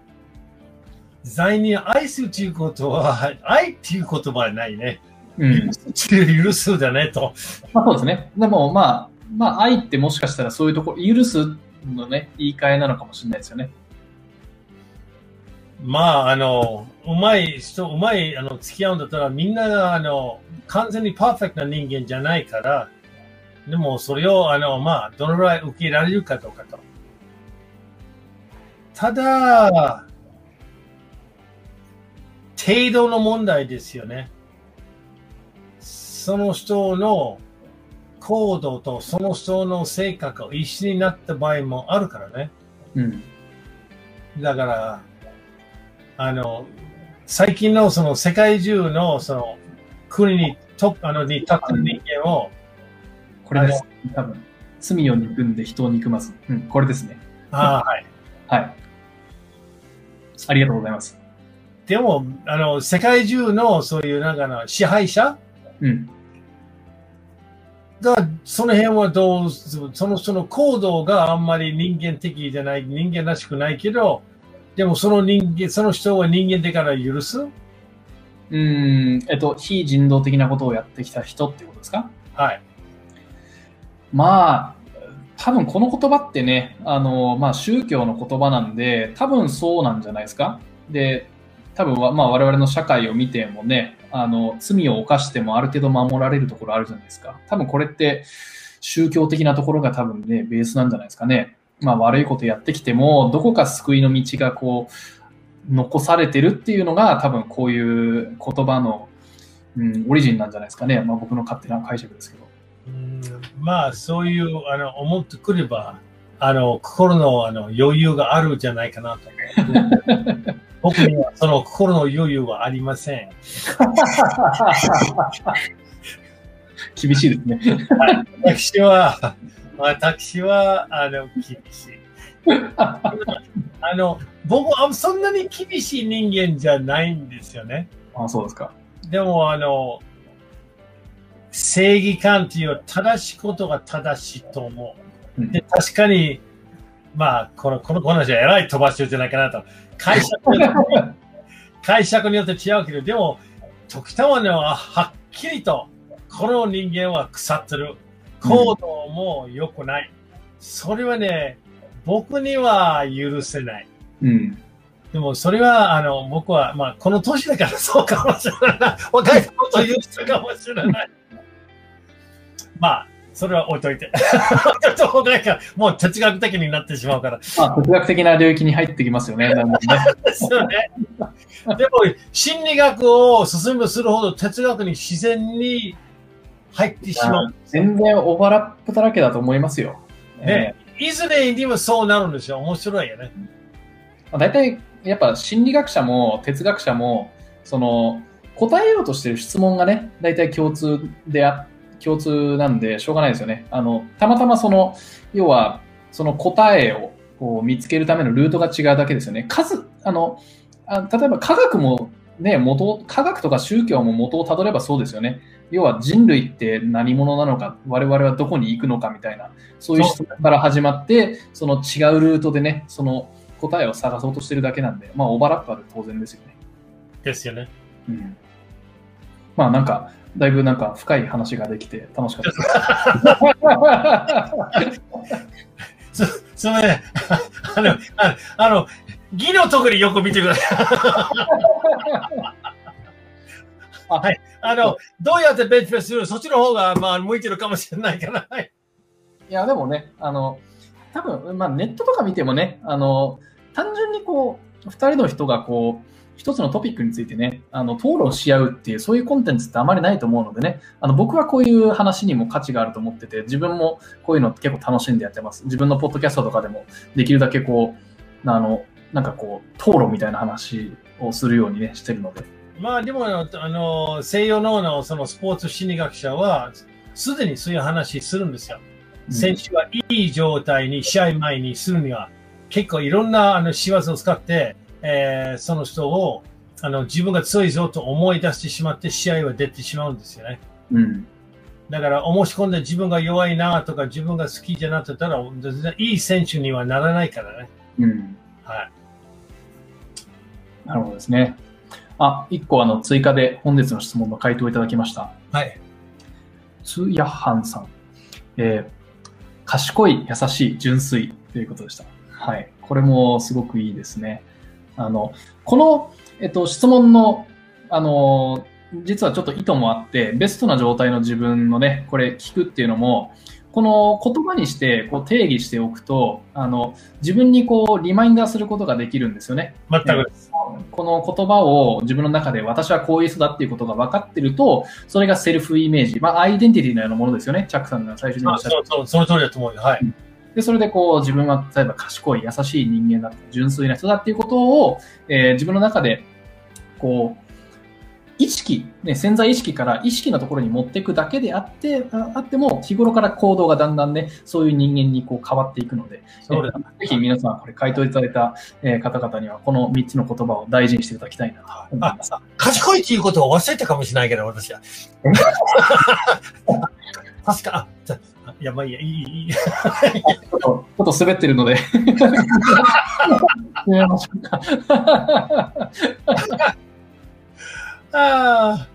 罪人愛すということは、愛っていう言葉はないね。うん。許すだねと。まあそうですね。でもまあ、まあ愛ってもしかしたらそういうところ、許すのね、言い換えなのかもしれないですよね。まあ、あの、うまい人、うまい、あの、付き合うんだったら、みんなが、あの、完全にパーフェクトな人間じゃないから、でも、それを、あの、まあ、どのぐらい受け入れられるかどうかと。ただ、程度の問題ですよね。その人の行動とその人の性格が一緒になった場合もあるからね。うん。だから、あの、最近のその世界中のその国にトップ、あの、に立ってる人間を、これです。多分。罪を憎んで人を憎まず。うん、これですね。ああはい。はい。ありがとうございます。でも、あの、世界中のそういうなんかあの支配者うん。が、その辺はどう、その、その行動があんまり人間的じゃない、人間らしくないけど、でもその人間、その人は人間だから許す？うーん、えっと、非人道的なことをやってきた人っていうことですか？はい。まあ、多分この言葉ってね、あの、まあ宗教の言葉なんで、多分そうなんじゃないですか？で、多分は、まあ我々の社会を見てもね、あの、罪を犯してもある程度守られるところあるじゃないですか。多分これって宗教的なところが多分ね、ベースなんじゃないですかね。まあ悪いことやってきても、どこか救いの道がこう、残されてるっていうのが多分こういう言葉の、うん、オリジンなんじゃないですかね。まあ僕の勝手な解釈ですけど。うんまあ、そういう、あの、思ってくれば、あの、心のあの余裕があるんじゃないかなと思う。僕にはその心の余裕はありません。厳しいですね。私は、私は、あの、厳しい。あの、僕はそんなに厳しい人間じゃないんですよね。あそうですか。でも、あの、正義感っていう正しいことが正しいと思う。うんで確かに、まあ、この、このこの話は偉い飛ばしてるんじゃないかなと。解釈によって、解釈によって違うけど、でも、時たまにははっきりと、この人間は腐ってる。行動も良くない。それはね、僕には許せない。うん。でも、それは、あの、僕は、まあ、この年だからそうかもしれない。若いこと言う人かもしれない。まあ、それは置いといて。ちょっとなんか、もう哲学的になってしまうから。まあ、哲学的な領域に入ってきますよね。ねでも、心理学を進むするほど哲学に自然に入ってしまう。全然オーバーラップだらけだと思いますよ。ねいずれにもそうなるんですよ。面白いよね。えー、大体、やっぱ心理学者も哲学者も、その、答えようとしてる質問がね、大体共通であ、共通なんで、しょうがないですよね。あの、たまたまその、要は、その答えをこう見つけるためのルートが違うだけですよね。数、あの、あ例えば科学もね、元、科学とか宗教も元をたどればそうですよね。要は人類って何者なのか、我々はどこに行くのかみたいな、そういう質問から始まって、その違うルートでね、その答えを探そうとしてるだけなんで、まあオーバーラップある当然ですよね。ですよね。うん。まあなんか、だいぶなんか深い話ができて楽しかったで す。す、すみません。あの、ああの、義のとこによく見てください。はい。あの、どうやってベンチプレスするそっちの方が、まあ、向いてるかもしれないから。はい。いや、でもね、あの、多分、まあネットとか見てもね、あの、単純にこう、二人の人がこう、一つのトピックについてね、あの、討論し合うっていう、そういうコンテンツってあまりないと思うのでね、あの、僕はこういう話にも価値があると思ってて、自分もこういうの結構楽しんでやってます。自分のポッドキャストとかでも、できるだけこう、あの、なんかこう、討論みたいな話をするようにね、してるので。まあ、でも、あの、西洋脳のそのスポーツ心理学者は、すでにそういう話するんですよ。選手はいい状態に試合前にするには、結構いろんなあの仕業を使って、えー、その人をあの自分が強いぞと思い出してしまって試合は出てしまうんですよね。うん。だから、思し込んで自分が弱いなとか自分が好きじゃなかったら、全然いい選手にはならないからね。うん。はい。なるほどですね。あ、一個あの追加で本日の質問の回答いただきました。はい。ツヤハンさん。えー賢い、優しい、純粋ということでした。はい。これもすごくいいですね。あの、この、えっと、質問の、あの、実はちょっと意図もあって、ベストな状態の自分のね、これ聞くっていうのも、この言葉にしてこう定義しておくと、あの、自分にこうリマインダーすることができるんですよね。全くです。この言葉を自分の中で私はこういう人だっていうことが分かってると、それがセルフイメージ、まあ、アイデンティティのようなものですよね。チャックさんが最初におっあしゃった。そうそう、その通りだと思うよ。はい。で、それでこう自分は例えば賢い、優しい人間だとか、純粋な人だっていうことを、えー自分の中で、こう、意識、ね、潜在意識から意識のところに持っていくだけであって、ああっても、日頃から行動がだんだんね、そういう人間にこう変わっていくので、そうです。ぜひ皆さん、これ回答いただいたえー方々には、この3つの言葉を大事にしていただきたいなと思いあます。、賢いっていうことを忘れたかもしれないけど、私は。確か、あ、や、まあいいや、いい、いい。ちょっと、滑ってるので。やめましょうかあ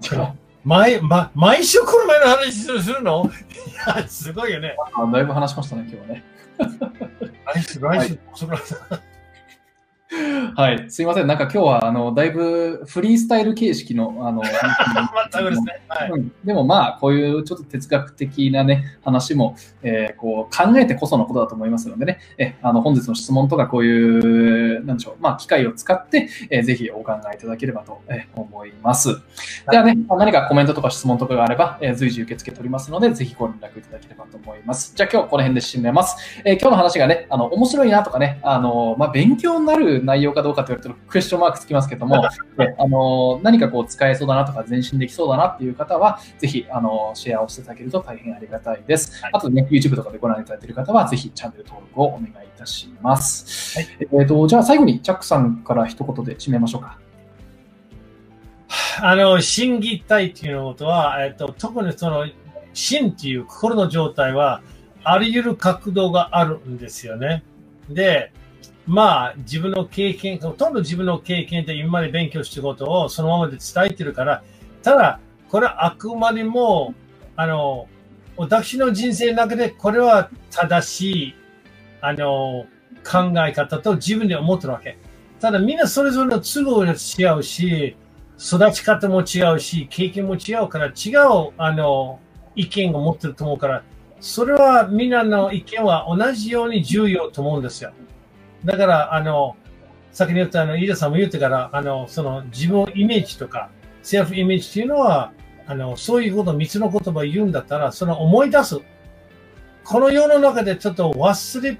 じゃ毎、ま、毎週この前の話するするの？いや、すごいよね。あ、だいぶ話しましたね、今日はね。来週、来週、そのはい。すいません。なんか今日は、あの、だいぶフリースタイル形式の、あの。はい。うん、でもまあ、こういうちょっと哲学的なね、話も、えーこう考えてこそのことだと思いますのでね、えあの本日の質問とかこういう、なんでしょう、まあ、機会を使って、えーぜひお考えいただければと、えー思います。ではね、まあ何かコメントとか質問とかがあれば、えー随時受け付けておりますので、ぜひご連絡いただければと思います。じゃあ今日この辺で締めます。えー今日の話がね、あの、面白いなとかね、あの、まあ、勉強になる内容かどうかと言われるとクエスチョンマークつきますけども、であの何かこう使えそうだなとか前進できそうだなっていう方は、ぜひあのシェアをしていただけると大変ありがたいです。はいあとね、YouTube とかでご覧いただいている方は、ぜひチャンネル登録をお願いいたします。はいえっ、と、じゃあ最後にチャックさんから一言で締めましょうか。あの、心技体っていうことは、えっと、特にその、心っていう心の状態は、あり得る角度があるんですよね。で、まあ、自分の経験、ほとんど自分の経験で今まで勉強したことをそのままで伝えてるから、ただ、これはあくまでも、あの、私の人生の中でこれは正しい、あの、考え方と自分で思ってるわけ。ただみんなそれぞれの都合が違うし、育ち方も違うし、経験も違うから、違う、あの、意見を持ってると思うから、それはみんなの意見は同じように重要と思うんですよ。だから、あの、先に言ったあの、飯田さんも言ってから、あの、その自分イメージとか、セルフイメージっていうのは、あの、そういうこと、三つの言葉を言うんだったら、その思い出す。この世の中でちょっと忘れ、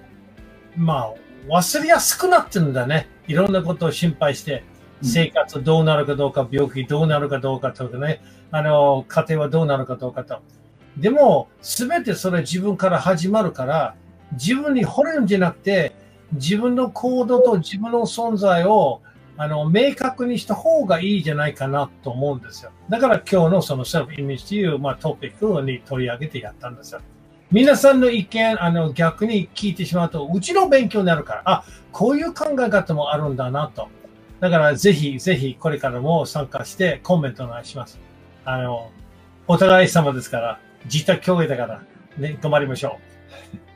まあ、忘れやすくなってるんだね。いろんなことを心配して、生活どうなるかどうか、病気どうなるかどうかとかね、あの、家庭はどうなるかどうかと。でも、すべてそれ自分から始まるから、自分に惚れるんじゃなくて、自分の行動と自分の存在を、あの、明確にした方がいいじゃないかなと思うんですよ。だから今日のそのセルフイメージという、まあ、トピックに取り上げてやったんですよ。皆さんの意見、あの、逆に聞いてしまうと、うちの勉強になるから、あ、こういう考え方もあるんだなと。だから、ぜひ、ぜひ、これからも参加してコメントお願いします。あの、お互い様ですから、自宅協会だから、ね、頑張りましょう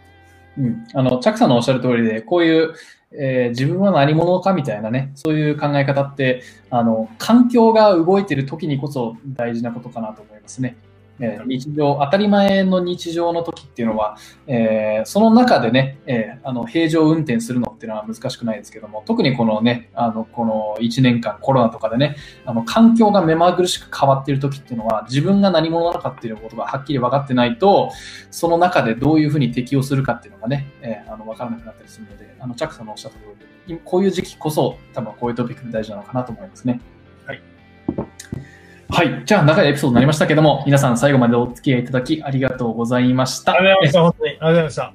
ん、あの、チャックさんのおっしゃる通りで、こういう、えー自分は何者かみたいなね、そういう考え方って、あの、環境が動いてる時にこそ大事なことかなと思いますね。えー日常、当たり前の日常の時っていうのは、えーその中でね、えーあの、平常運転するのっていうのは難しくないですけども、特にこのね、あの、この1年間コロナとかでね、あの、環境が目まぐるしく変わっている時っていうのは、自分が何者なのかっていうことがはっきり分かってないと、その中でどういうふうに適応するかっていうのがね、えーあの分からなくなったりするので、あのチャックさんのおっしゃった通り、こういう時期こそ、多分こういうトピック大事なのかなと思いますね。はい。はい。じゃあ、長いエピソードになりましたけども、皆さん最後までお付き合いいただきありがとうございましう。た。ありがとうございました。本当に。ありがとうございました。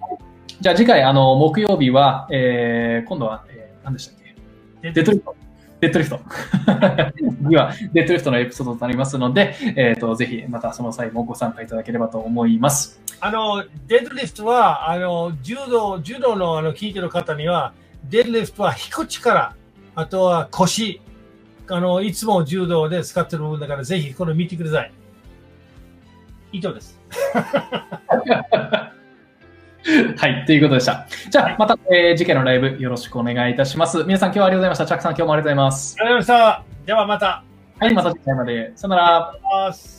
じゃあ次回、あの、木曜日は、えー今度は、えー何でしたっけ？デッドリフト。デッドリフト。次は、デッドリフトのエピソードとなりますので、えっ、と、ぜひ、またその際もご参加いただければと思います。あの、デッドリフトは、あの、柔道、柔道のあの聞いてる方には、デッドリフトは引く力、あとは腰、あの、いつも柔道で使ってる部分だから、ぜひこれ見てください。以上です。はい、ということでした。じゃあ、また、えー、次回のライブよろしくお願いいたします。皆さん今日はありがとうございました。チャックさん今日もありがとうございます。ありがとうございました。ではまた。はい、また次回まで。さよなら。